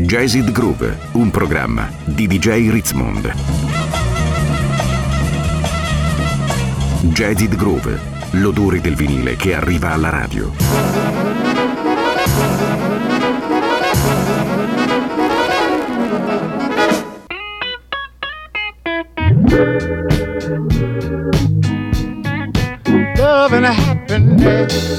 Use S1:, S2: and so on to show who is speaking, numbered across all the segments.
S1: Jazzid Groove, un programma di DJ Ritzmond. Jazzid Groove, l'odore del vinile che arriva alla radio.
S2: Love and happiness.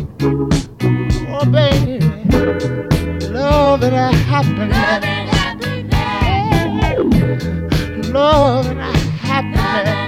S2: Oh, baby, love and a happiness. Love and a happiness.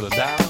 S3: till down.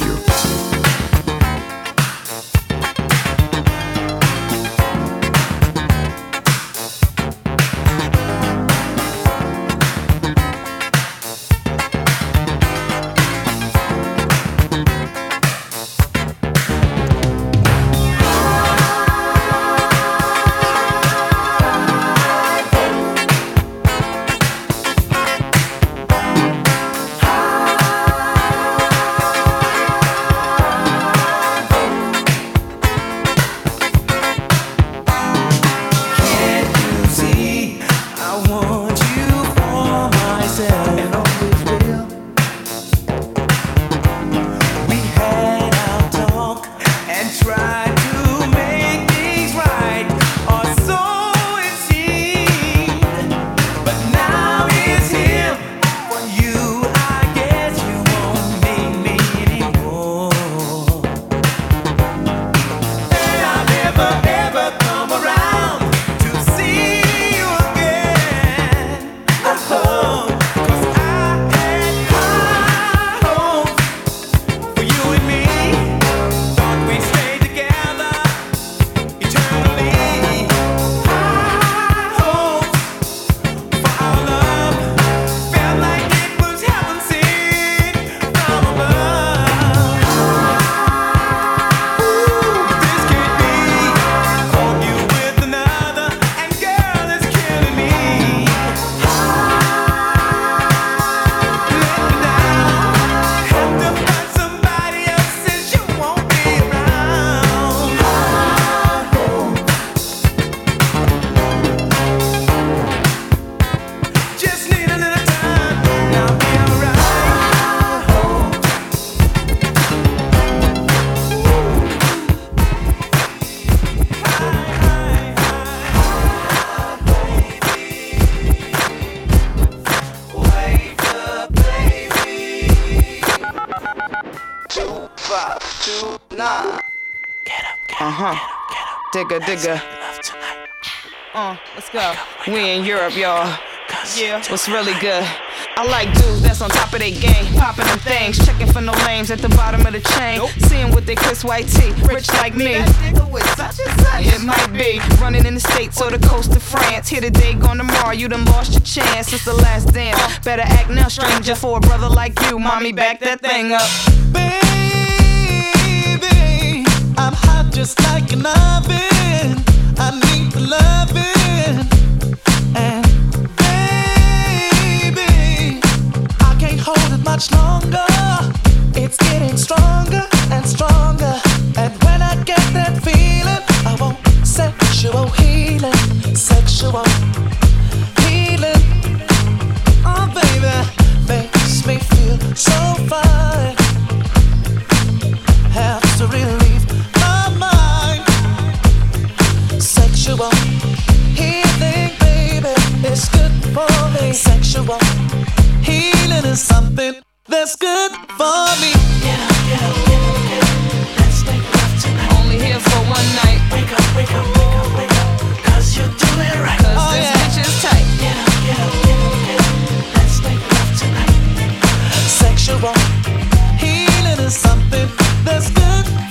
S4: Digger, digger. Uh, let's go. We in Europe, y'all. Yeah, what's really good? I like dudes that's on top of their game, popping them things, checking for no names at the bottom of the chain, nope. seeing with their Chris White tee, rich like me. It might be running in the states or the coast of France. Here today, gone tomorrow. You done lost your chance. It's the last dance. Better act now, stranger, for a brother like you. Mommy, back that thing up.
S5: Baby,
S6: I'm hot just like an oven. I need the loving. And baby, I can't hold it much longer. It's getting stronger and stronger. And when I get that feeling, I want sexual healing, sexual healing. Oh, baby, makes me feel so fine. Have Sexual Healing is something that's good for me. Let's make love tonight.
S4: Only here for one night. Wake up, wake
S6: up, wake up, wake up. Cause you do it right. Cause oh, this yeah. bitch
S4: is tight. Let's make
S6: love tonight. Sexual. Healing is something that's good